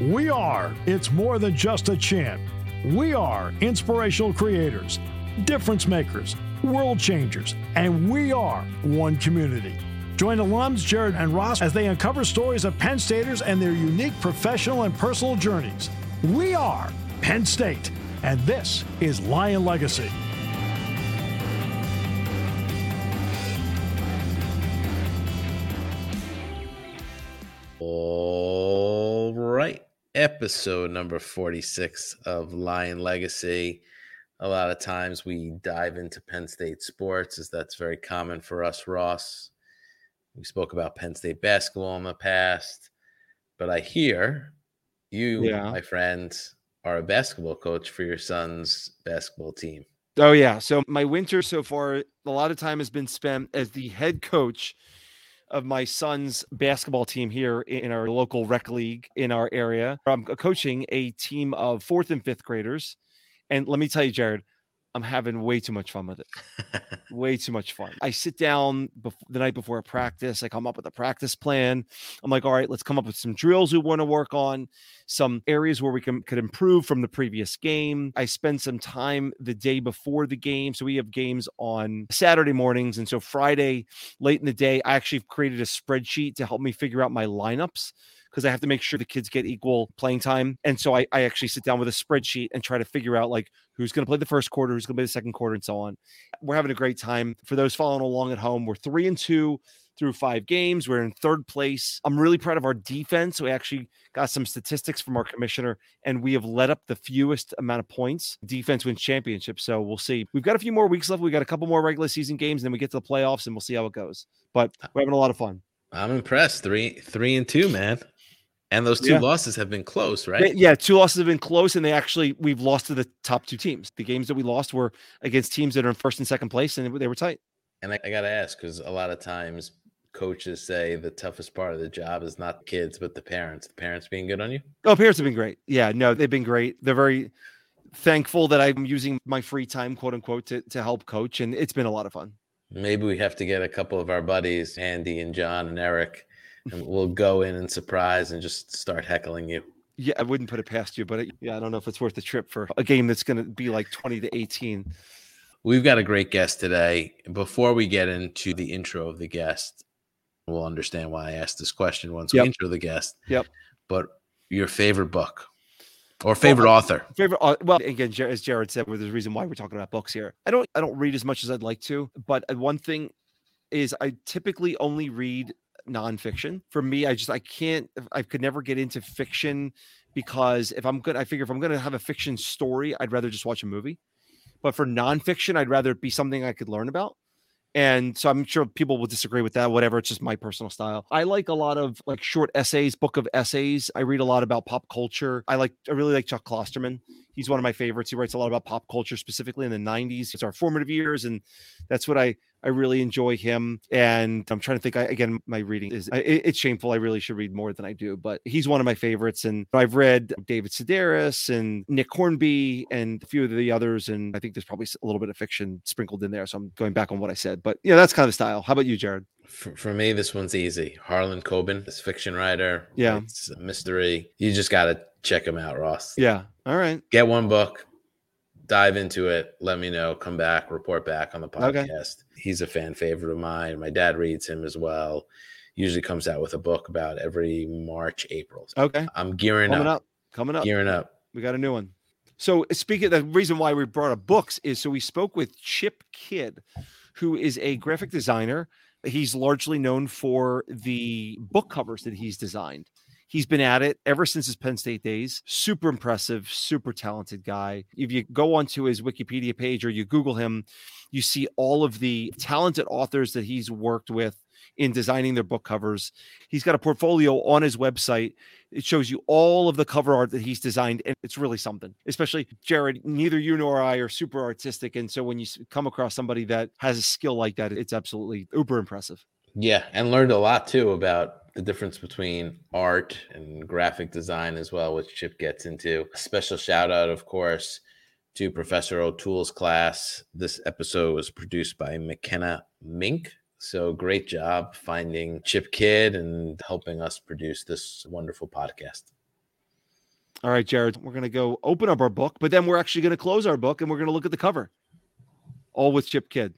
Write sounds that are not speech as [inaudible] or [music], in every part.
We are, it's more than just a chant. We are inspirational creators, difference makers, world changers, and we are one community. Join alums Jared and Ross as they uncover stories of Penn Staters and their unique professional and personal journeys. We are Penn State, and this is Lion Legacy. Episode number 46 of Lion Legacy. A lot of times we dive into Penn State sports, as that's very common for us, Ross. We spoke about Penn State basketball in the past, but I hear you, Yeah. my friend, are a basketball coach for your son's basketball team. Oh yeah. So my winter so far, a lot of time has been spent as the head coach of my son's basketball team here in our local rec league in our area. I'm coaching a team of fourth and fifth graders. And let me tell you, Jared, I'm having way too much fun with it. [laughs] way too much fun. I sit down bef- the night before a practice. I come up with a practice plan. I'm like, all right, let's come up with some drills we want to work on, some areas where we can could improve from the previous game. I spend some time the day before the game. So we have games on Saturday mornings. And so Friday, late in the day, I actually created a spreadsheet to help me figure out my lineups because I have to make sure the kids get equal playing time. And so I, I actually sit down with a spreadsheet and try to figure out like who's going to play the first quarter, who's going to play the second quarter, and so on. We're having a great time. For those following along at home, we're three and two through five games. We're in third place. I'm really proud of our defense. We actually got some statistics from our commissioner, and we have let up the fewest amount of points. Defense wins championships. So we'll see. We've got a few more weeks left. We got a couple more regular season games, and then we get to the playoffs, and we'll see how it goes. But we're having a lot of fun. I'm impressed. Three, three and two, man. And those two Yeah. losses have been close, Yeah, right? Yeah, two losses have been close, and they actually we've lost to the top two teams. The games that we lost were against teams that are in first and second place, and they were tight. And I, I got to ask because a lot of times coaches say the toughest part of the job is not the kids, but the parents. The parents being good on you. Oh, parents have been great. Yeah, no, they've been great. They're very thankful that I'm using my free time, quote unquote, to, to help coach. And it's been a lot of fun. Maybe we have to get a couple of our buddies, Andy and John and Eric, and we'll go in and surprise and just start heckling you. Yeah, I wouldn't put it past you, but it, yeah, I don't know if it's worth the trip for a game that's going to be like 20 to 18. We've got a great guest today. Before we get into the intro of the guest, we'll understand why I asked this question once Yep. we intro the guest. Yep. But your favorite book or favorite author? Favorite, well, again, as Jared said, well, there's a reason why we're talking about books here. I don't, I don't read as much as I'd like to, but uh, one thing is I typically only read nonfiction. For me, I just, I can't, I could never get into fiction because if I'm good, I figure if I'm to have a fiction story, I'd rather just watch a movie. But for nonfiction, I'd rather it be something I could learn about. And so I'm sure people will disagree with that, whatever. It's just my personal style. I like a lot of like short essays, book of essays. I read a lot about pop culture. I like, I really like Chuck Klosterman. He's one of my favorites. He writes a lot about pop culture, specifically in the 90s. It's our formative years. And that's what I, I really enjoy him. And I'm trying to think, I, again, my reading is, I- it- it's shameful. I really should read more than I do, but he's one of my favorites. And I've read David Sedaris and Nick Hornby and a few of the others. And I think there's probably a little bit of fiction sprinkled in there. So I'm going back on what I said, but yeah, that's kind of style. How about you, Jared? For, for me, this one's easy. Harlan Coben, this fiction writer. Yeah. It's a mystery. You just got to check him out, Ross. Yeah. All right. Get one book, dive into it. Let me know. Come back, report back on the Okay. podcast. He's a fan favorite of mine. My dad reads him as well. Usually comes out with a book about every March, April. Okay. I'm gearing Coming up, up. Coming up. Gearing up. We got a new one. So speaking, the reason why we brought up books is so we spoke with Chip Kidd, who is a graphic designer. He's largely known for the book covers that he's designed. He's been at it ever since his Penn State days. Super impressive, super talented guy. If you go onto his Wikipedia page or you Google him, you see all of the talented authors that he's worked with in designing their book covers. He's got a portfolio on his website it shows you all of the cover art that he's designed and it's really something especially jared neither you nor i are super artistic and so when you come across somebody that has a skill like that it's absolutely uber impressive Yeah, and learned a lot too about the difference between art and graphic design as well, which Chip gets into. A Special shout out, of course, to Professor O'Toole's class. This episode was produced by McKenna Mink. So great job finding Chip Kidd and helping us produce this wonderful podcast. All right, Jared, we're going to go open up our book, but then we're actually going to close our book and we're going to look at the cover. All with Chip Kidd.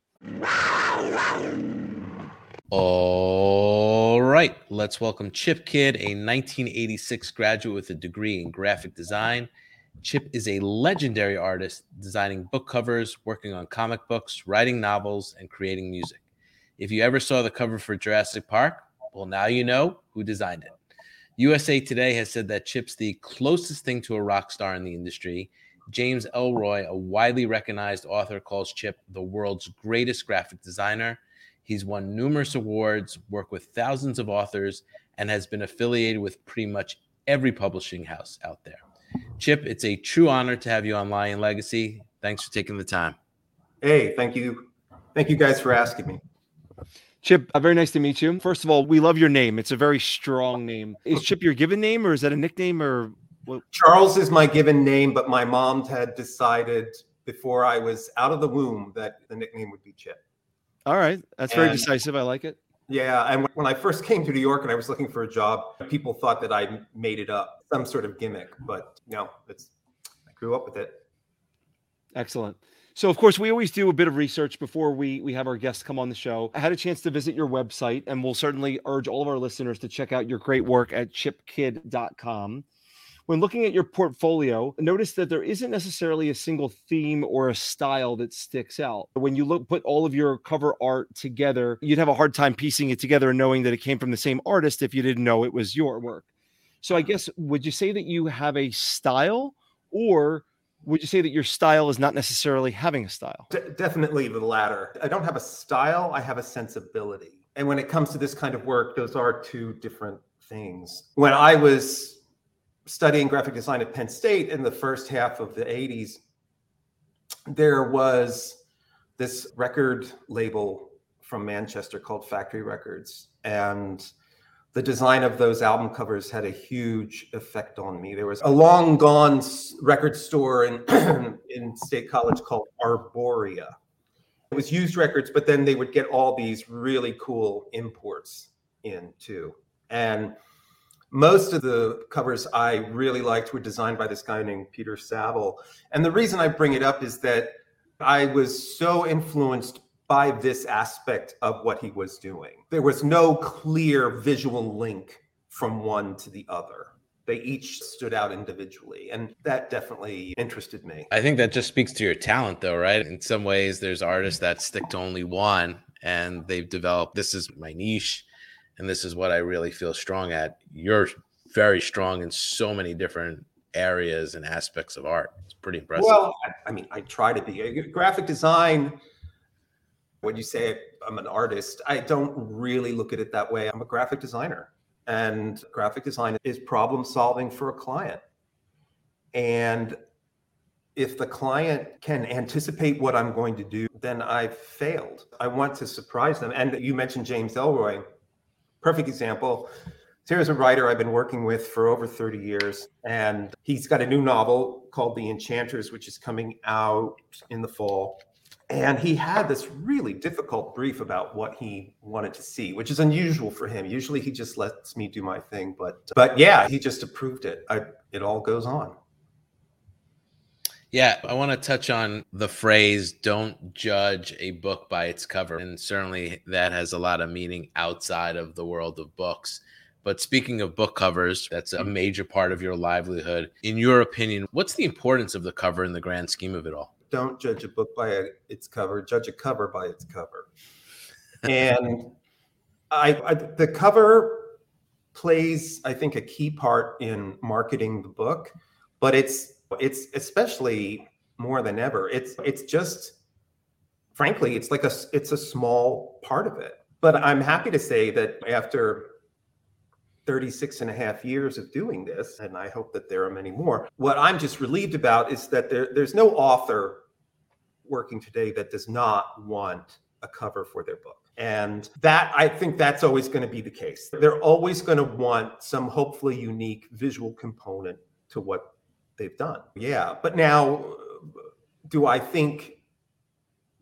All right, let's welcome Chip Kidd, a 1986 graduate with a degree in graphic design. Chip is a legendary artist, designing book covers, working on comic books, writing novels, and creating music. If you ever saw the cover for Jurassic Park, well, now you know who designed it. USA Today has said that Chip's the closest thing to a rock star in the industry. James Ellroy, a widely recognized author, calls Chip the world's greatest graphic designer. He's won numerous awards, worked with thousands of authors, and has been affiliated with pretty much every publishing house out there. Chip, it's a true honor to have you on Lion Legacy. Thanks for taking the time. Hey, thank you. Thank you guys for asking me. Chip, uh, very nice to meet you. First of all, we love your name. It's a very strong name. Is Chip your given name or is that a nickname or what? Charles is my given name, but my mom had decided before I was out of the womb that the nickname would be Chip. All right. That's very and, decisive. I like it. Yeah. And when I first came to New York and I was looking for a job, people thought that I made it up, some sort of gimmick, but no, it's, I grew up with it. Excellent. So, of course, we always do a bit of research before we we have our guests come on the show. I had a chance to visit your website, and we'll certainly urge all of our listeners to check out your great work at chipkidd.com. When looking at your portfolio, notice that there isn't necessarily a single theme or a style that sticks out. When you look put all of your cover art together, you'd have a hard time piecing it together and knowing that it came from the same artist if you didn't know it was your work. So I guess would you say that you have a style or would you say that your style is not necessarily having a style? De- definitely the latter. I don't have a style, I have a sensibility. And when it comes to this kind of work, those are two different things. When I was studying graphic design at Penn State in the first half of the 80s, there was this record label from Manchester called Factory Records. And the design of those album covers had a huge effect on me. There was a long gone record store in, [clears throat] in State College called Arboria. It was used records, but then they would get all these really cool imports in too. And most of the covers I really liked were designed by this guy named Peter Saville. And the reason I bring it up is that I was so influenced by this aspect of what he was doing. There was no clear visual link from one to the other. They each stood out individually, and that definitely interested me. I think that just speaks to your talent, though, right? In some ways, there's artists that stick to only one and they've developed this is my niche and this is what I really feel strong at. You're very strong in so many different areas and aspects of art. It's pretty impressive. Well, I mean, I try to be. Uh, graphic design when you say I'm an artist, I don't really look at it that way. I'm a graphic designer, and graphic design is problem solving for a client. And if the client can anticipate what I'm going to do, then I've failed. I want to surprise them. And you mentioned James Ellroy, perfect example. Here's a writer I've been working with for over 30 years, and he's got a new novel called The Enchanters, which is coming out in the fall. And he had this really difficult brief about what he wanted to see which is unusual for him. Usually he just lets me do my thing but but yeah he just approved it. I, it all goes on yeah i want to touch on the phrase don't judge a book by its cover and certainly that has a lot of meaning outside of the world of books but speaking of book covers, that's a major part of your livelihood. In your opinion, what's the importance of the cover in the grand scheme of it all? don't judge a book by its cover, judge a cover by its cover. and I, I, the cover plays, I think, a key part in marketing the book, but it's it's especially more than ever. It's it's just frankly, it's like a it's a small part of it. But I'm happy to say that after 36 and a half years of doing this, and I hope that there are many more. What I'm just relieved about is that there, there's no author working today that does not want a cover for their book. And that, I think that's always going to be the case. They're always going to want some hopefully unique visual component to what they've done. Yeah. But now, do I think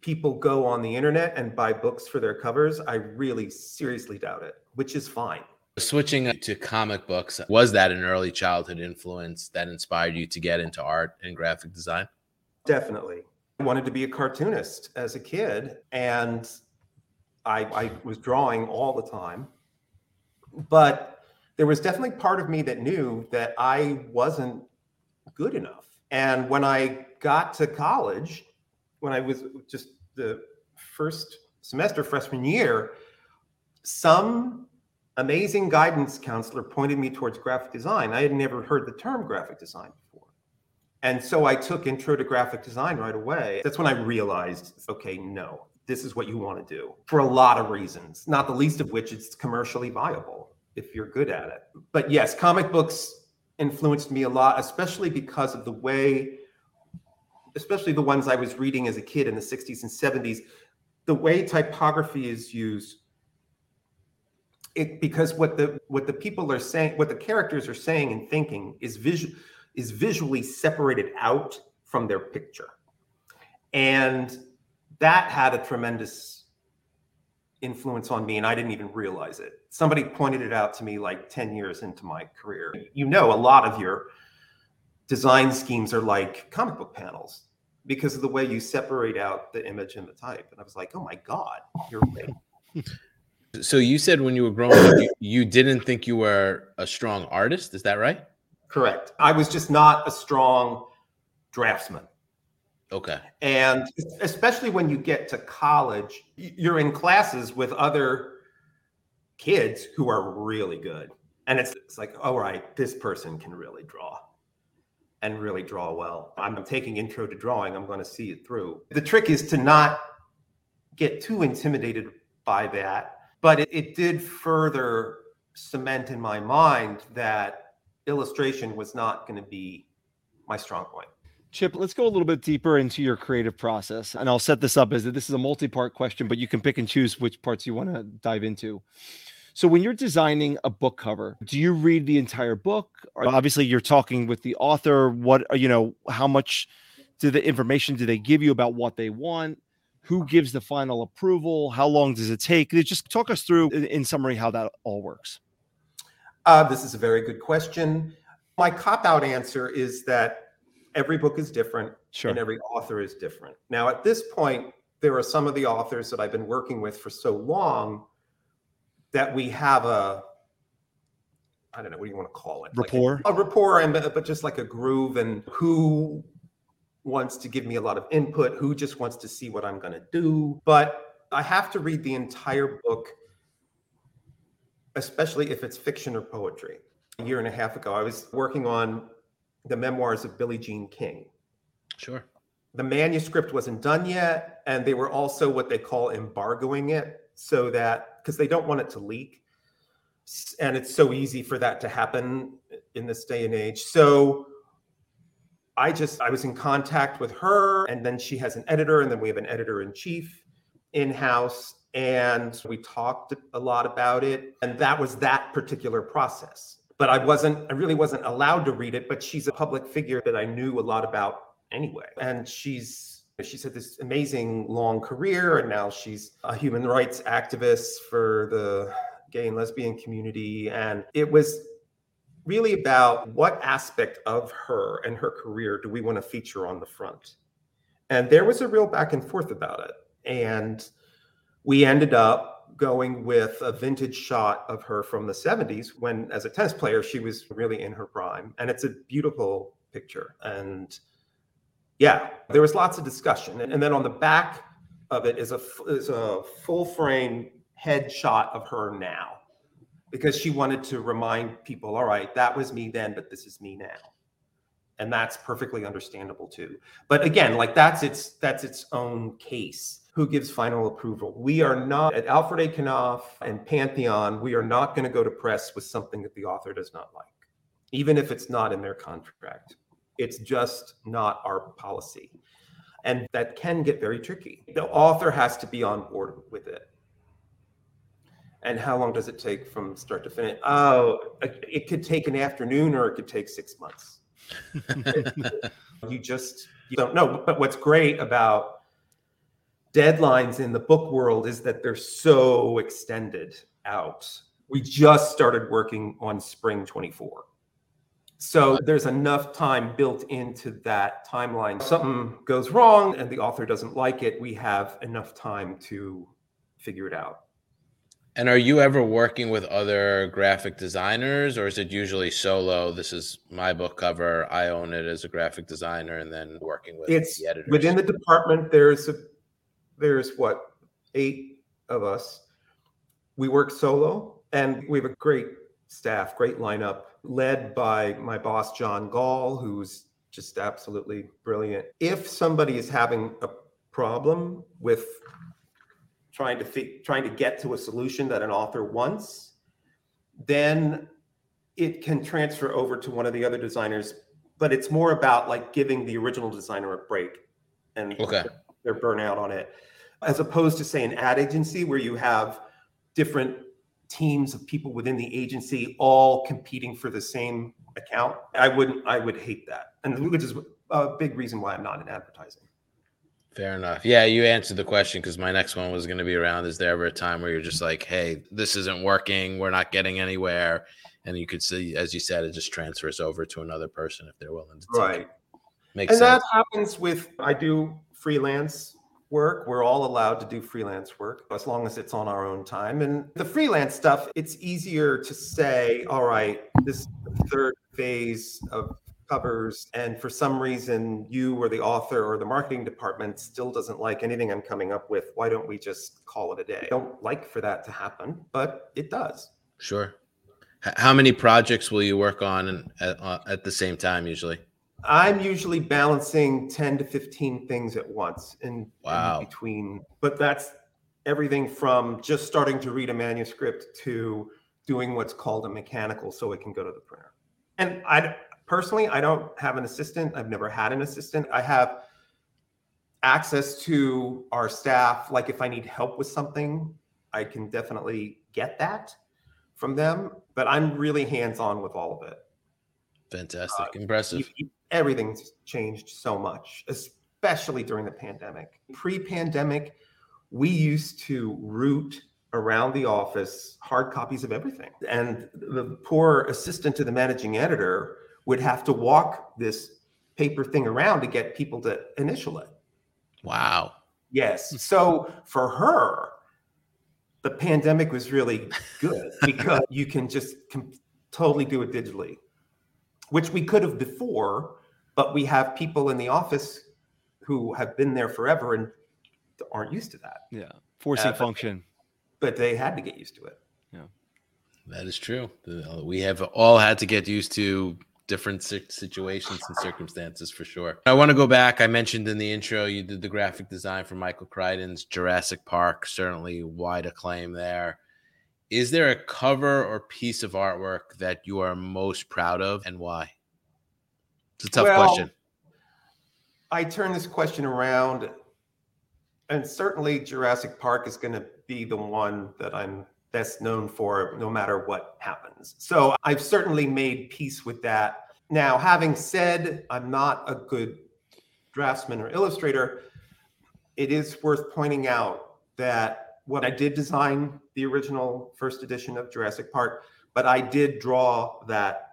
people go on the internet and buy books for their covers? I really seriously doubt it, which is fine Switching to comic books, was that an early childhood influence that inspired you to get into art and graphic design? Definitely. I wanted to be a cartoonist as a kid, and I, I was drawing all the time. But there was definitely part of me that knew that I wasn't good enough. And when I got to college, when I was just the first semester freshman year, some amazing guidance counselor pointed me towards graphic design. I had never heard the term graphic design before. And so I took intro to graphic design right away. That's when I realized, okay, no, this is what you want to do for a lot of reasons, not the least of which it's commercially viable if you're good at it. But yes, comic books influenced me a lot, especially because of the way, especially the ones I was reading as a kid in the 60s and 70s, the way typography is used. It, because what the what the people are saying, what the characters are saying and thinking is visual is visually separated out from their picture. And that had a tremendous influence on me and I didn't even realize it. Somebody pointed it out to me like 10 years into my career. You know, a lot of your design schemes are like comic book panels because of the way you separate out the image and the type. And I was like, oh my God, you're right. [laughs] So you said when you were growing up, you, you didn't think you were a strong artist. Is that right? Correct. I was just not a strong draftsman. Okay. And especially when you get to college, you're in classes with other kids who are really good. And it's, it's like, all right, this person can really draw and really draw well. I'm taking intro to drawing, I'm going to see it through. The trick is to not get too intimidated by that. But it, it did further cement in my mind that illustration was not going to be my strong point. Chip, let's go a little bit deeper into your creative process. And I'll set this up as that this is a multi part question, but you can pick and choose which parts you want to dive into. So, when you're designing a book cover, do you read the entire book? Obviously, you're talking with the author. What, you know, how much do the information do they give you about what they want? Who gives the final approval? How long does it take? Just talk us through, in summary, how that all works. Uh, this is a very good question. My cop out answer is that every book is different sure. and every author is different. Now, at this point, there are some of the authors that I've been working with for so long that we have a I don't know what do you want to call it rapport like a, a rapport and but just like a groove and who wants to give me a lot of input who just wants to see what I'm going to do but I have to read the entire book especially if it's fiction or poetry a year and a half ago I was working on the memoirs of Billie Jean King. Sure. The manuscript wasn't done yet, and they were also what they call embargoing it so that because they don't want it to leak. And it's so easy for that to happen in this day and age. So I just I was in contact with her, and then she has an editor, and then we have an editor in chief in house. And we talked a lot about it. And that was that particular process but I wasn't, I really wasn't allowed to read it. But she's a public figure that I knew a lot about anyway. And she's, she's had this amazing long career, and now she's a human rights activist for the gay and lesbian community. And it was really about what aspect of her and her career do we want to feature on the front. And there was a real back and forth about it. And we ended up going with a vintage shot of her from the 70s when, as a tennis player, she was really in her prime. And it's a beautiful picture. And yeah, there was lots of discussion. And, then on the back of it is a, is a full frame head shot of her now because she wanted to remind people all right, that was me then, but this is me now and that's perfectly understandable too but again like that's its that's its own case who gives final approval. We are not at Alfred A. Knopf and Pantheon, we are not going to go to press with something that the author does not like, even if it's not in their contract. It's just not our policy. And that can get very tricky. The author has to be on board with it. And how long does it take from start to finish? Oh, it could take an afternoon or it could take six months. [laughs] you just you don't know. But what's great about deadlines in the book world is that they're so extended out We just started working on spring 24. So there's enough time built into that timeline. Something goes wrong and the author doesn't like it, we have enough time to figure it out. And are you ever working with other graphic designers or is it usually solo? This is my book cover. I own it as a graphic designer and then working with It's the editors. within the department, there's a, there's what, eight of us. We work solo and we have a great staff, great lineup, led by my boss, John Gall, who's just absolutely brilliant. If somebody is having a problem with trying to fi- trying to get to a solution that an author wants, then it can transfer over to one of the other designers. But it's more about like giving the original designer a break and Okay. Their burnout on it, as opposed to say an ad agency where you have different teams of people within the agency all competing for the same account. I wouldn't. I would hate that, and which is a big reason why I'm not in advertising. Fair enough. Yeah, you answered the question because my next one was going to be around. Is there ever a time where you're just like, "Hey, this isn't working. We're not getting anywhere," and you could see, as you said, it just transfers over to another person if they're willing to. Take it. Makes and sense. that happens with I do freelance work. We're all allowed to do freelance work as long as it's on our own time. And the freelance stuff, it's easier to say, all right, this is the third phase of covers. And for some reason, you or the author or the marketing department still doesn't like anything I'm coming up with. Why don't we just call it a day? I don't like for that to happen, but it does. Sure. How many projects will you work on at, uh, at the same time usually? I'm usually balancing 10 to 15 things at once in, in Wow. between, but that's everything from just starting to read a manuscript to doing what's called a mechanical so it can go to the printer. And I personally, I don't have an assistant. I've never had an assistant. I have access to our staff. Like if I need help with something, I can definitely get that from them, but I'm really hands on with all of it Fantastic. Uh, Impressive. you- you- everything's changed so much, especially during the pandemic. Pre pandemic, we used to route around the office hard copies of everything. And the poor assistant to the managing editor would have to walk this paper thing around to get people to initial it. Wow. Yes. So for her, the pandemic was really good [laughs] because you can just com- totally do it digitally, which we could have before, but we have people in the office who have been there forever and aren't used to that. Yeah. Forcing Uh, but- function. But they had to get used to it. Yeah. That is true. We have all had to get used to different situations and circumstances for sure. I want to go back. I mentioned in the intro you did the graphic design for Michael Crichton's Jurassic Park, certainly wide acclaim there. Is there a cover or piece of artwork that you are most proud of and why? It's a tough Well, question. I turn this question around, and certainly Jurassic Park is going to be the one that I'm best known for, no matter what happens. So I've certainly made peace with that. Now, having said I'm not a good draftsman or illustrator, it is worth pointing out that what I did design the original first edition of Jurassic Park, but I did draw that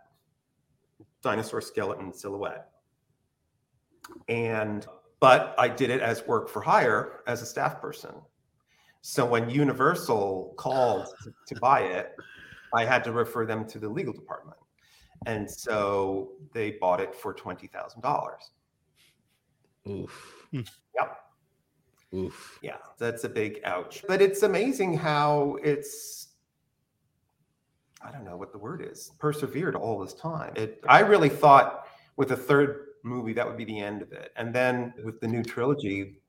dinosaur skeleton silhouette and but I did it as work for hire as a staff person. So when Universal called to, to buy it, I had to refer them to the legal department, and so they bought it for twenty thousand dollars. Oof. Hmm. Yep. Oof. Yeah, that's a big ouch. But it's amazing how it's I don't know what the word is. Persevered all this time. It I really thought with a third movie that would be the end of it. And then with the new trilogy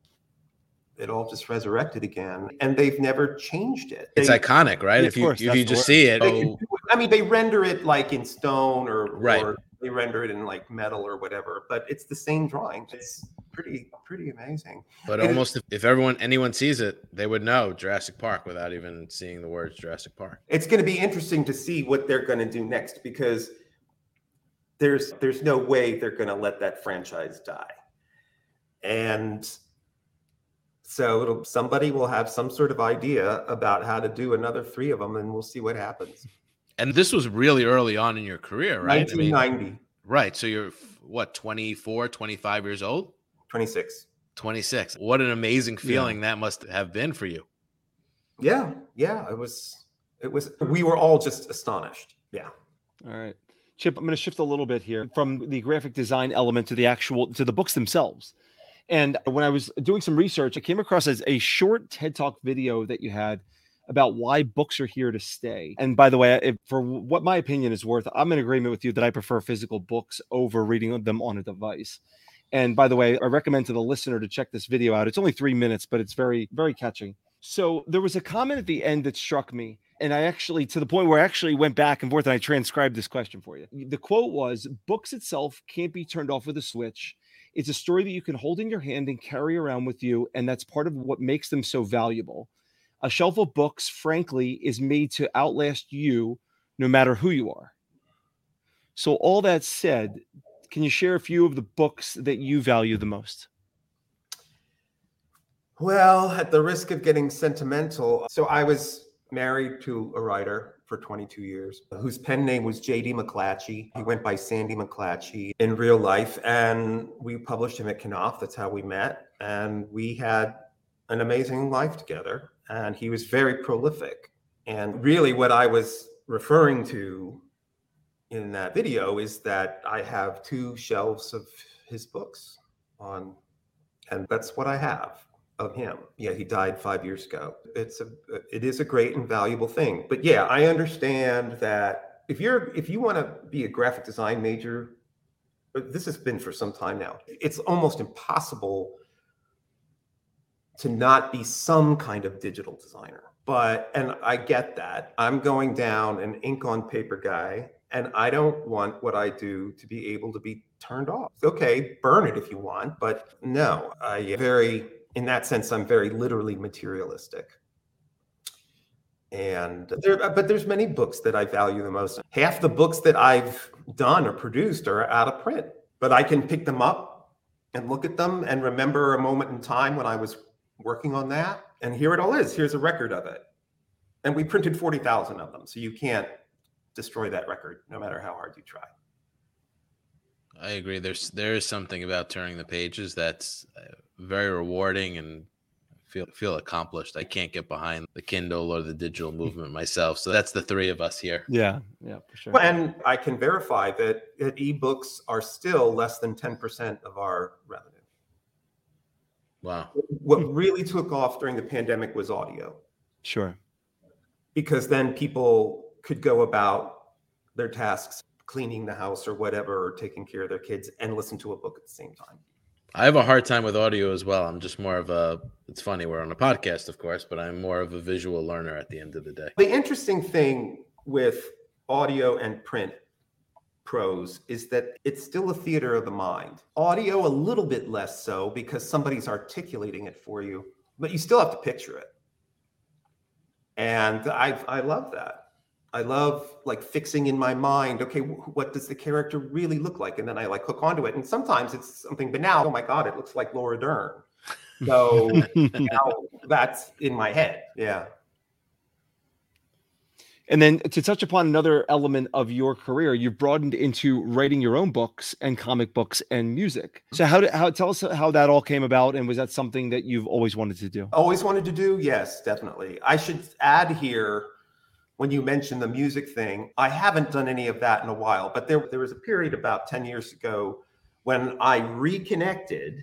it all just resurrected again and they've never changed it. It's iconic, right? Yeah, if you course, if you just word. see it, oh, it- I mean, they render it like in stone or, Right. or they render it in like metal or whatever, but it's the same drawing. It's pretty, pretty amazing. but it almost if, if everyone anyone sees it, they would know Jurassic Park without even seeing the words Jurassic Park. it's going to be interesting to see what they're going to do next because there's there's no way they're going to let that franchise die and So somebody will have some sort of idea about how to do another three of them, and we'll see what happens. And this was really early on in your career, right? 1990. I mean, right. So you're what, 24, 25 years old? 26. 26. What an amazing feeling yeah. that must have been for you. Yeah. Yeah. It was, it was, we were all just astonished. Yeah. All right. Chip, I'm going to shift a little bit here from the graphic design element to the actual, to the books themselves. And when I was doing some research, I came across as a short TED Talk video that you had about why books are here to stay. And by the way, if, for what my opinion is worth, I'm in agreement with you that I prefer physical books over reading them on a device. And by the way, I recommend to the listener to check this video out. It's only three minutes, but it's very, very catching. So there was a comment at the end that struck me. And I actually, to the point where I actually went back and forth and I transcribed this question for you. The quote was Books itself can't be turned off with a switch. It's a story that you can hold in your hand and carry around with you. And that's part of what makes them so valuable. A shelf of books, frankly, is made to outlast you no matter who you are. So, all that said, can you share a few of the books that you value the most? Well, at the risk of getting sentimental, so I was married to a writer for 22 years whose pen name was J.D. McClatchy. He went by Sandy McClatchy in real life, and we published him at Knopf. That's how we met. And we had an amazing life together and he was very prolific. And really, what I was referring to in that video is that I have two shelves of his books on, and that's what I have of him. Yeah, he died five years ago. It's a, it is a great and valuable thing. But yeah, I understand that if you're, if you want to be a graphic design major, this has been for some time now. It's almost impossible to not be some kind of digital designer. But, and I get that. I'm going down an ink on paper guy, and I don't want what I do to be able to be turned off. Okay, burn it if you want, but no, I very, in that sense, I'm very literally materialistic. And there, but there's many books that I value the most. Half the books that I've done or produced are out of print, but I can pick them up and look at them and remember a moment in time when I was working on that. And here it all is. Here's a record of it. And we printed 40,000 of them. So you can't destroy that record no matter how hard you try. I agree. There's there is something about turning the pages that's uh, very rewarding and feel feel accomplished. I can't get behind the Kindle or the digital [laughs] movement myself. So that's the three of us here. Yeah, yeah, for sure. Well, And I can verify that, that ebooks are still less than 10% of our revenue. Wow. What really took off during the pandemic was audio. Sure. Because then people could go about their tasks, cleaning the house or whatever, or taking care of their kids and listen to a book at the same time. I have a hard time with audio as well. I'm just more of a, it's funny, we're on a podcast, of course, but I'm more of a visual learner at the end of the day. The interesting thing with audio and print prose is that it's still a theater of the mind. Audio, a little bit less so because somebody's articulating it for you, but you still have to picture it. And I, I love that. I love like fixing in my mind, okay, what does the character really look like? And then I like hook onto it. And sometimes it's something banal. Oh my God, it looks like Laura Dern. So [laughs] now that's in my head. Yeah. And then to touch upon another element of your career, you've broadened into writing your own books and comic books and music. So how did how tell us how that all came about and was that something that you've always wanted to do? Always wanted to do? Yes, definitely. I should add here when you mentioned the music thing, I haven't done any of that in a while, but there there was a period about 10 years ago when I reconnected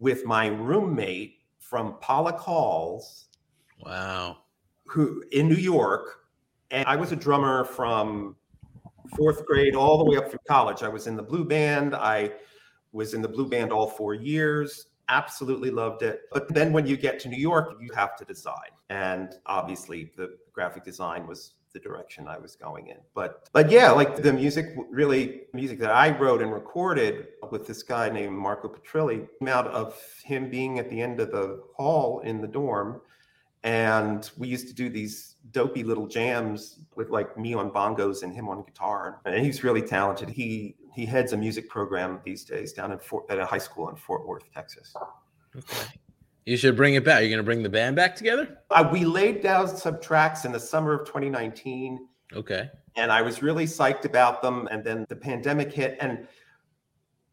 with my roommate from Pollock Halls. Wow. Who in New York and I was a drummer from fourth grade all the way up through college. I was in the blue band. I was in the blue band all four years. Absolutely loved it. But then when you get to New York, you have to decide. And obviously, the graphic design was the direction I was going in. But but yeah, like the music really music that I wrote and recorded with this guy named Marco Petrilli came out of him being at the end of the hall in the dorm and we used to do these dopey little jams with like me on bongos and him on guitar and he's really talented he he heads a music program these days down in Fort, at a high school in fort worth texas okay You should bring it back. You're going to bring the band back together? Uh, we laid down some tracks in the summer of 2019. Okay. And I was really psyched about them. And then the pandemic hit. And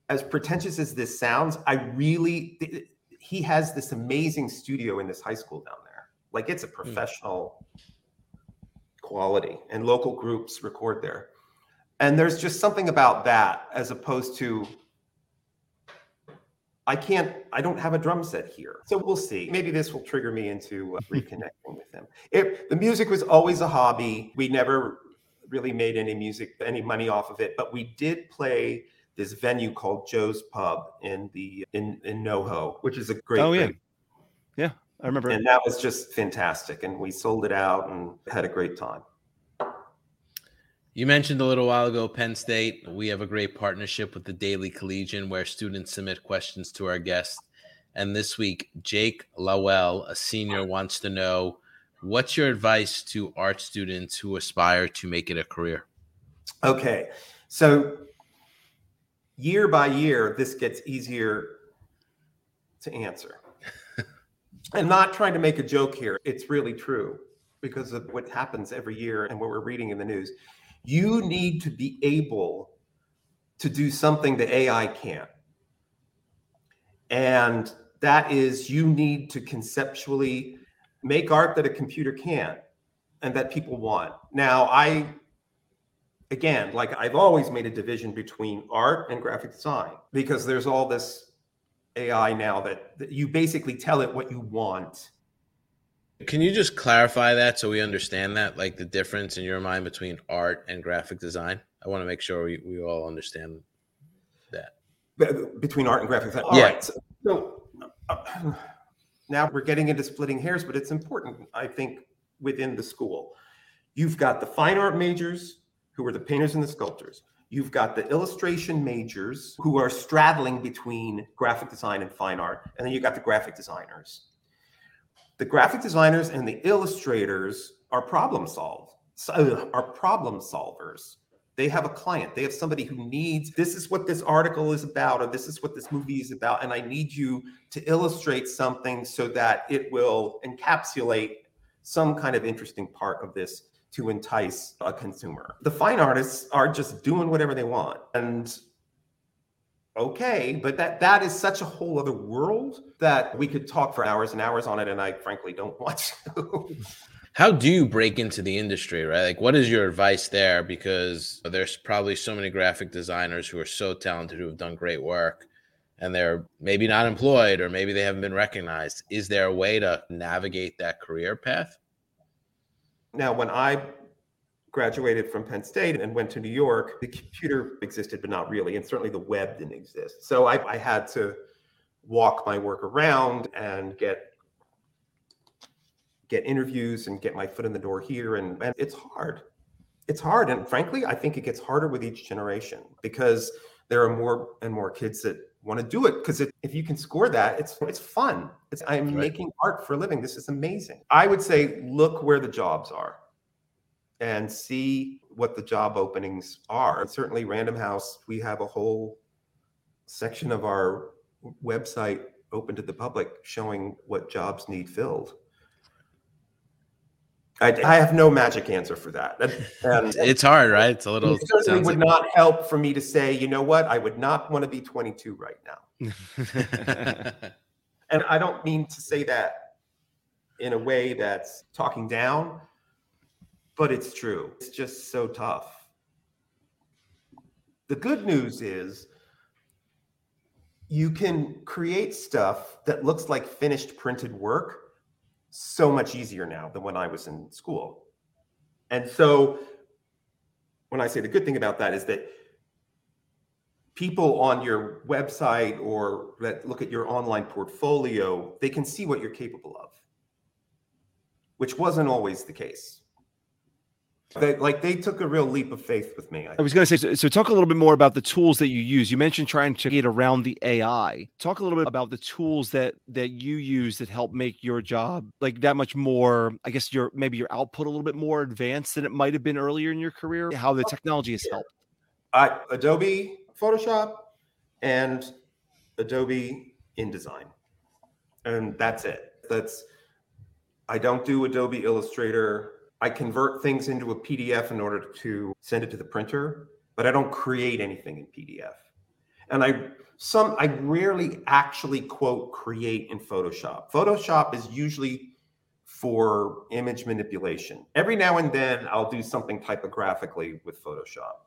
as pretentious as this sounds, I really, he has this amazing studio in this high school down there. Like it's a hmm. professional mm. quality, and local groups record there. And there's just something about that as opposed to I can't, I don't have a drum set here. So we'll see. Maybe this will trigger me into uh, [laughs] reconnecting with him. If the music was always a hobby, we never really made any music, any money off of it, but we did play this venue called Joe's Pub in the in in NoHo, which is a great. Oh yeah, yeah, I remember. And that was just fantastic, and we sold it out and had a great time. You mentioned a little while ago Penn State. We have a great partnership with the Daily Collegian where students submit questions to our guests. And this week, Jake Lowell, a senior, wants to know what's your advice to art students who aspire to make it a career? Okay. So, year by year, this gets easier to answer. I'm not trying to make a joke here. It's really true because of what happens every year and what we're reading in the news you need to be able to do something that AI can't. And that is, you need to conceptually make art that a computer can't and that people want. Now, I, again, like I've always made a division between art and graphic design because there's all this AI now that, that you basically tell it what you want can you just clarify that so we understand that, like the difference in your mind between art and graphic design? I want to make sure we, we all understand that. Between art and graphic design. All yeah. Right, so, so uh, now we're getting into splitting hairs, but it's important, I think, within the school. You've got the fine art majors, who are the painters and the sculptors. You've got the illustration majors, who are straddling between graphic design and fine art. And then you've got the graphic designers the graphic designers and the illustrators are problem solve uh, are problem solvers they have a client they have somebody who needs this is what this article is about or this is what this movie is about and i need you to illustrate something so that it will encapsulate some kind of interesting part of this to entice a consumer. The fine artists are just doing whatever they want and okay but that that is such a whole other world that we could talk for hours and hours on it and i frankly don't [laughs] want to. How do you break into the industry right? Like what is your advice there? Because there's probably so many graphic designers who are so talented who have done great work and they're maybe not employed or maybe they haven't been recognized. Is there a way to navigate that career path now when i graduated from Penn State and went to New York, the computer existed, but not really. And certainly the web didn't exist. So I, I had to walk my work around and get get interviews and get my foot in the door here. And, and it's hard. It's hard. And frankly, I think it gets harder with each generation because there are more and more kids that want to do it because if you can score that it's it's fun it's i'm right. making art for a living this is amazing i would say look where the jobs are and see what the job openings are. And certainly, Random House, we have a whole section of our website open to the public showing what jobs need filled. I, I have no magic answer for that. [laughs] And, it's hard, right? It's a little. It certainly would like... not help for me to say, you know what, I would not want to be 22 right now. [laughs] and I don't mean to say that in a way that's talking down but it's true. It's just so tough. The good news is you can create stuff that looks like finished printed work so much easier now than when I was in school. And so when I say the good thing about that is that people on your website or that look at your online portfolio, they can see what you're capable of, which wasn't always the case. They, like they took a real leap of faith with me. I, I was going to say, so, so, talk a little bit more about the tools that you use. You mentioned trying to get around the AI. Talk a little bit about the tools that that you use that help make your job like that much more. I guess your maybe your output a little bit more advanced than it might have been earlier in your career. How the technology has helped. I, Adobe Photoshop and Adobe InDesign. and that's it. That's I don't do Adobe Illustrator. I convert things into a PDF in order to send it to the printer, but I don't create anything in PDF. And I some I rarely actually quote create in Photoshop. Photoshop is usually for image manipulation. Every now and then I'll do something typographically with Photoshop.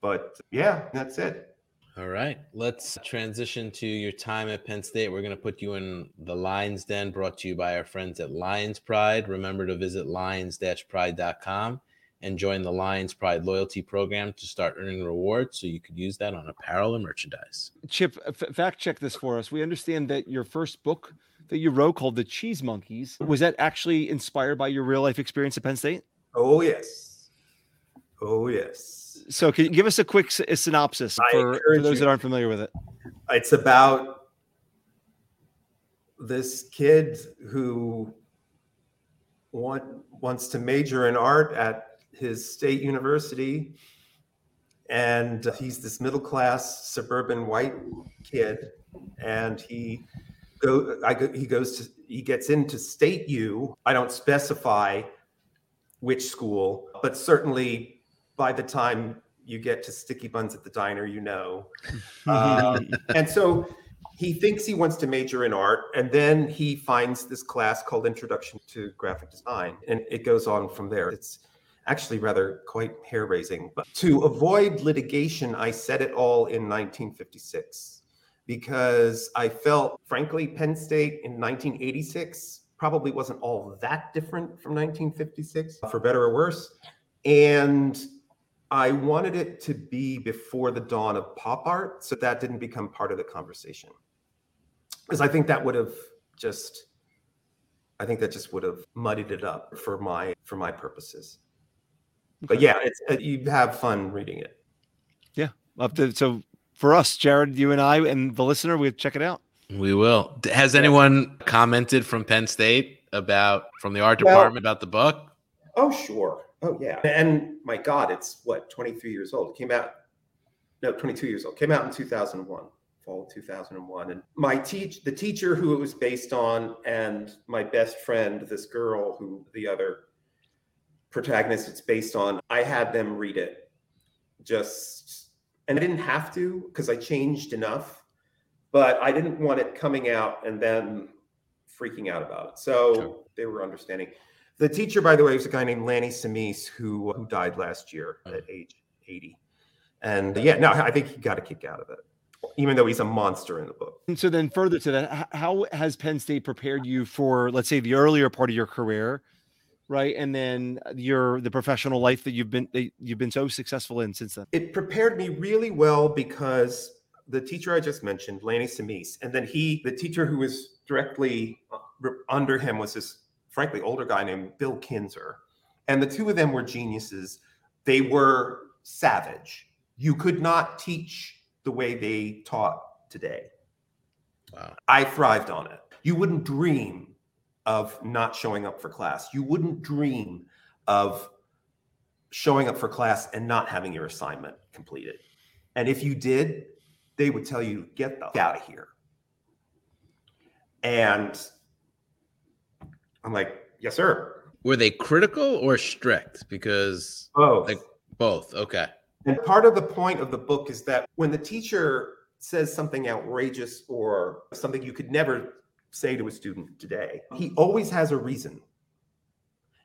But yeah, that's it. All right, let's transition to your time at Penn State. We're going to put you in the Lions Den, brought to you by our friends at Lions Pride. Remember to visit lions-pride.com and join the Lions Pride loyalty program to start earning rewards so you could use that on apparel and merchandise. Chip, f- fact check this for us. We understand that your first book that you wrote called The Cheese Monkeys was that actually inspired by your real life experience at Penn State? Oh, yes. Oh, yes so can you give us a quick a synopsis for, for those you. that aren't familiar with it? It's about this kid who want, wants to major in art at his state university and he's this middle class suburban white kid and he go I go, he goes to he gets into state U. I don't specify which school, but certainly by the time you get to sticky buns at the diner, you know. Um, [laughs] and so he thinks he wants to major in art, and then he finds this class called Introduction to Graphic Design, and it goes on from there. It's actually rather quite hair raising. But to avoid litigation, I said it all in 1956 because I felt, frankly, Penn State in 1986 probably wasn't all that different from 1956, for better or worse. And I wanted it to be before the dawn of pop art, so that didn't become part of the conversation. Because I think that would have just, I think that just would have muddied it up for my for my purposes. Okay. But yeah, it's uh, you have fun reading it. Yeah, love to. So for us, Jared, you and I, and the listener, we check it out. We will. Has anyone commented from Penn State about from the art department well, about the book? Oh, sure. Oh yeah, and my God, it's what 23 years old. It came out, no, 22 years old. Came out in 2001, fall of 2001. And my teach, the teacher who it was based on, and my best friend, this girl who the other protagonist it's based on, I had them read it. Just, and I didn't have to because I changed enough, but I didn't want it coming out and then freaking out about it. So sure. they were understanding. The teacher, by the way, was a guy named Lanny Sommese who who died last year at age 80. And yeah, no, I think he got a kick out of it, even though he's a monster in the book. And so then further to that, how has Penn State prepared you for, let's say, the earlier part of your career, right? And then your the professional life that you've been that you've been so successful in since then? It prepared me really well because the teacher I just mentioned, Lanny Sommese, and then he, the teacher who was directly uh, under him was this frankly older guy named Bill Kinser. And the two of them were geniuses. They were savage. You could not teach the way they taught today. Wow. I thrived on it. You wouldn't dream of not showing up for class. You wouldn't dream of showing up for class and not having your assignment completed. And if you did, they would tell you, get the out of here. And I'm like, yes, sir. Were they critical or strict? Because both. Like both. Okay. And part of the point of the book is that when the teacher says something outrageous or something you could never say to a student today, he always has a reason.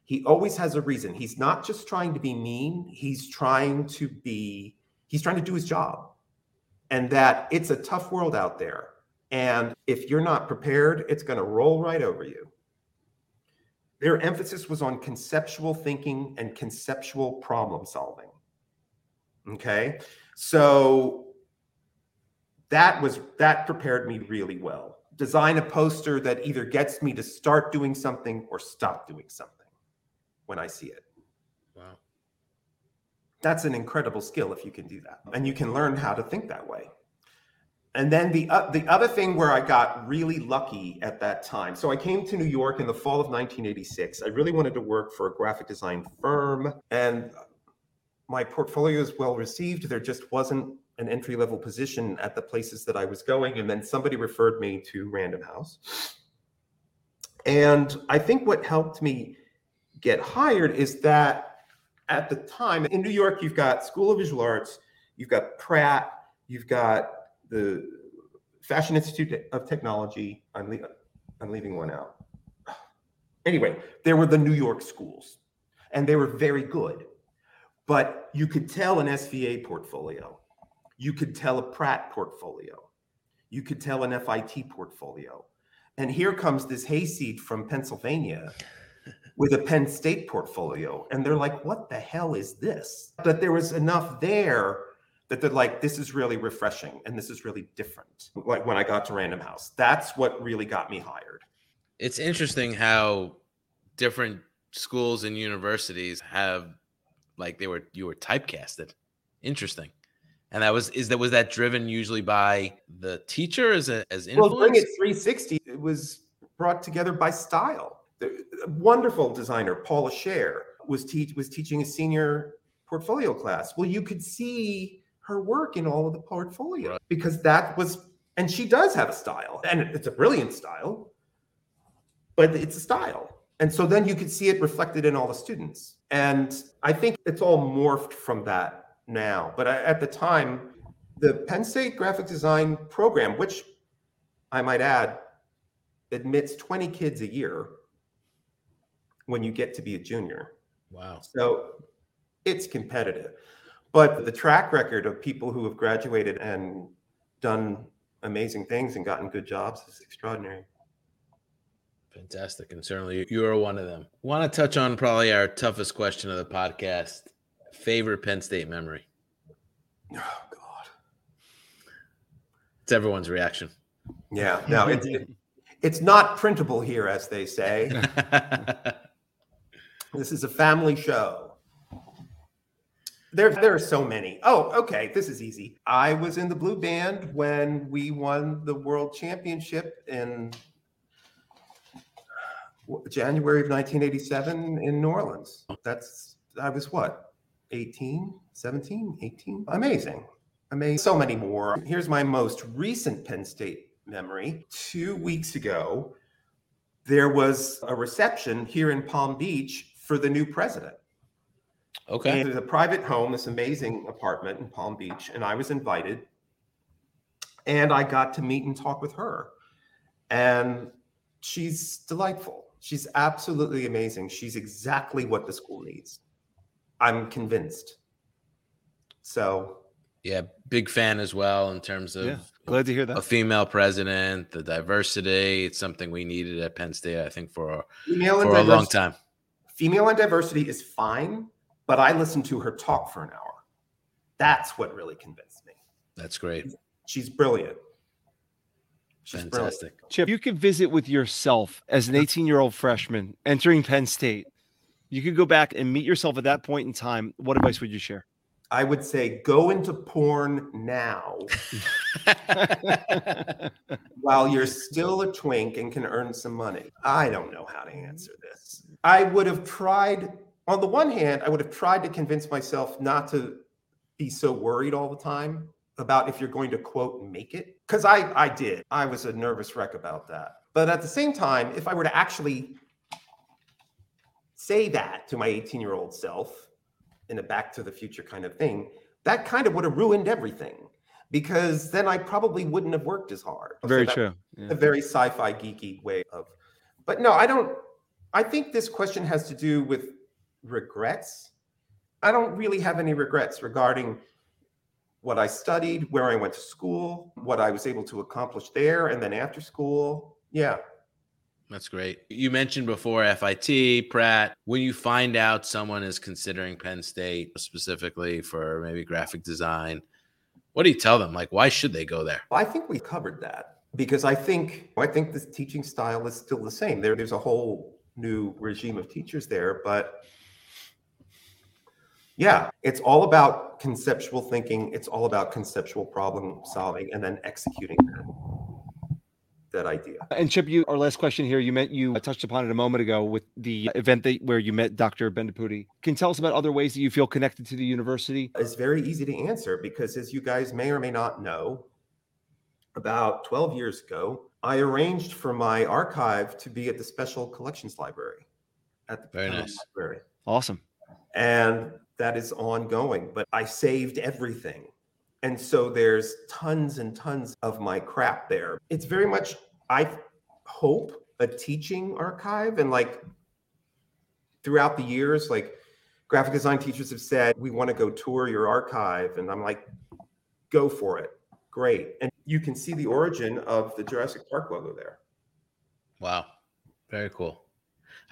He always has a reason. He's not just trying to be mean, he's trying to be, he's trying to do his job. And that it's a tough world out there. And if you're not prepared, it's going to roll right over you. Their emphasis was on conceptual thinking and conceptual problem solving. Okay. So that was that prepared me really well. Design a poster that either gets me to start doing something or stop doing something when I see it. Wow. That's an incredible skill if you can do that. And you can learn how to think that way and then the uh, the other thing where I got really lucky at that time. So I came to New York in the fall of 1986. I really wanted to work for a graphic design firm, and my portfolio is well received. There just wasn't an entry level position at the places that I was going, and then somebody referred me to Random House, And I think what helped me get hired is that at the time in New York, you've got School of Visual Arts, you've got Pratt, you've got the Fashion Institute of Technology. I'm, le- I'm leaving one out. Anyway, there were the New York schools, and they were very good. But you could tell an SVA portfolio, you could tell a Pratt portfolio, you could tell an FIT portfolio. And here comes this hayseed from Pennsylvania [laughs] with a Penn State portfolio. And they're like, what the hell is this? But there was enough there that they're like, this is really refreshing and this is really different. Like when I got to Random House, that's what really got me hired. It's interesting how different schools and universities have like they were you were typecasted. Interesting. And that was is that was that driven usually by the teacher as a as influence? Well, Bring It 360 it was brought together by style. The wonderful designer Paula Scher was teach was teaching a senior portfolio class. Well, you could see her work in all of the portfolio right. because that was and she does have a style and it's a brilliant style but it's a style. And so then you could see it reflected in all the students. And i think it's all morphed from that now. But at the time the penn state graphic design program which i might add admits 20 kids a year when you get to be a junior. Wow. So it's competitive but the track record of people who have graduated and done amazing things and gotten good jobs is extraordinary. Fantastic. And certainly you are one of them. Want to touch on probably our toughest question of the podcast favorite Penn State memory? Oh, God. It's everyone's reaction. Yeah. No, it's, it, it's not printable here, as they say. [laughs] this is a family show. There, there are so many. Oh, okay. This is easy. I was in the blue band when we won the world championship in January of 1987 in New Orleans. That's, I was what, 18, 17, 18? Amazing. Amazing. So many more. Here's my most recent Penn State memory. Two weeks ago, there was a reception here in Palm Beach for the new president. Okay. And there's a private home, this amazing apartment in Palm Beach, and I was invited. And I got to meet and talk with her. And she's delightful. She's absolutely amazing. She's exactly what the school needs. I'm convinced. So, yeah, big fan as well in terms of yeah, glad to hear that. A female president, the diversity. It's something we needed at Penn State, I think, for, female for a long time. Female and diversity is fine but I listened to her talk for an hour. That's what really convinced me. That's great. She's brilliant. She's Fantastic. Brilliant. Chip, you could visit with yourself as an 18 year old freshman entering Penn State. You could go back and meet yourself at that point in time. What advice would you share? I would say go into porn now [laughs] while you're still a twink and can earn some money. I don't know how to answer this. I would have tried on the one hand, I would have tried to convince myself not to be so worried all the time about if you're going to quote make it because I I did. I was a nervous wreck about that. But at the same time, if I were to actually say that to my 18 year old self in a back to the future kind of thing, that kind of would have ruined everything because then I probably wouldn't have worked as hard. Very so true. Yeah. A very sci fi geeky way of, but no, I don't. I think this question has to do with regrets. I don't really have any regrets regarding what I studied, where I went to school, what I was able to accomplish there, and then after school. Yeah. That's great. You mentioned before FIT, Pratt. When you find out someone is considering Penn State specifically for maybe graphic design, what do you tell them? Like, why should they go there? I think we covered that because I think I think the teaching style is still the same. There, there's a whole new regime of teachers there, but yeah, it's all about conceptual thinking. It's all about conceptual problem solving and then executing that, that idea. And Chip, you our last question here. You met you touched upon it a moment ago with the event that where you met Dr. Bendapudi. Can you tell us about other ways that you feel connected to the university? It's very easy to answer because as you guys may or may not know, about 12 years ago, I arranged for my archive to be at the Special Collections Library at the Very nice. Library. Awesome. And that is ongoing, but I saved everything. And so there's tons and tons of my crap there. It's very much, I hope, a teaching archive. And like throughout the years, like graphic design teachers have said, we want to go tour your archive. And I'm like, go for it. Great. And you can see the origin of the Jurassic Park logo there. Wow. Very cool.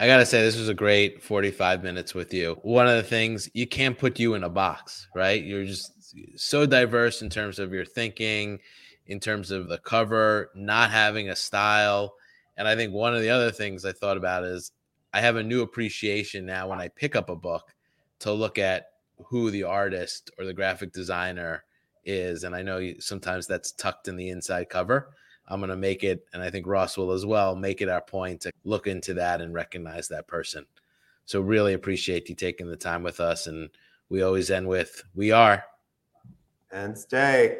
I got to say, this was a great 45 minutes with you. One of the things you can't put you in a box, right? You're just so diverse in terms of your thinking, in terms of the cover, not having a style. And I think one of the other things I thought about is I have a new appreciation now when I pick up a book to look at who the artist or the graphic designer is. And I know sometimes that's tucked in the inside cover. I'm going to make it, and I think Ross will as well, make it our point to look into that and recognize that person. So, really appreciate you taking the time with us. And we always end with, We are. And stay.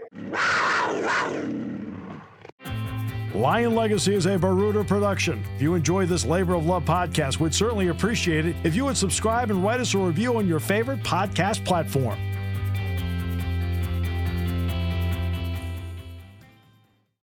Lion Legacy is a Baruda production. If you enjoy this labor of love podcast, we'd certainly appreciate it if you would subscribe and write us a review on your favorite podcast platform.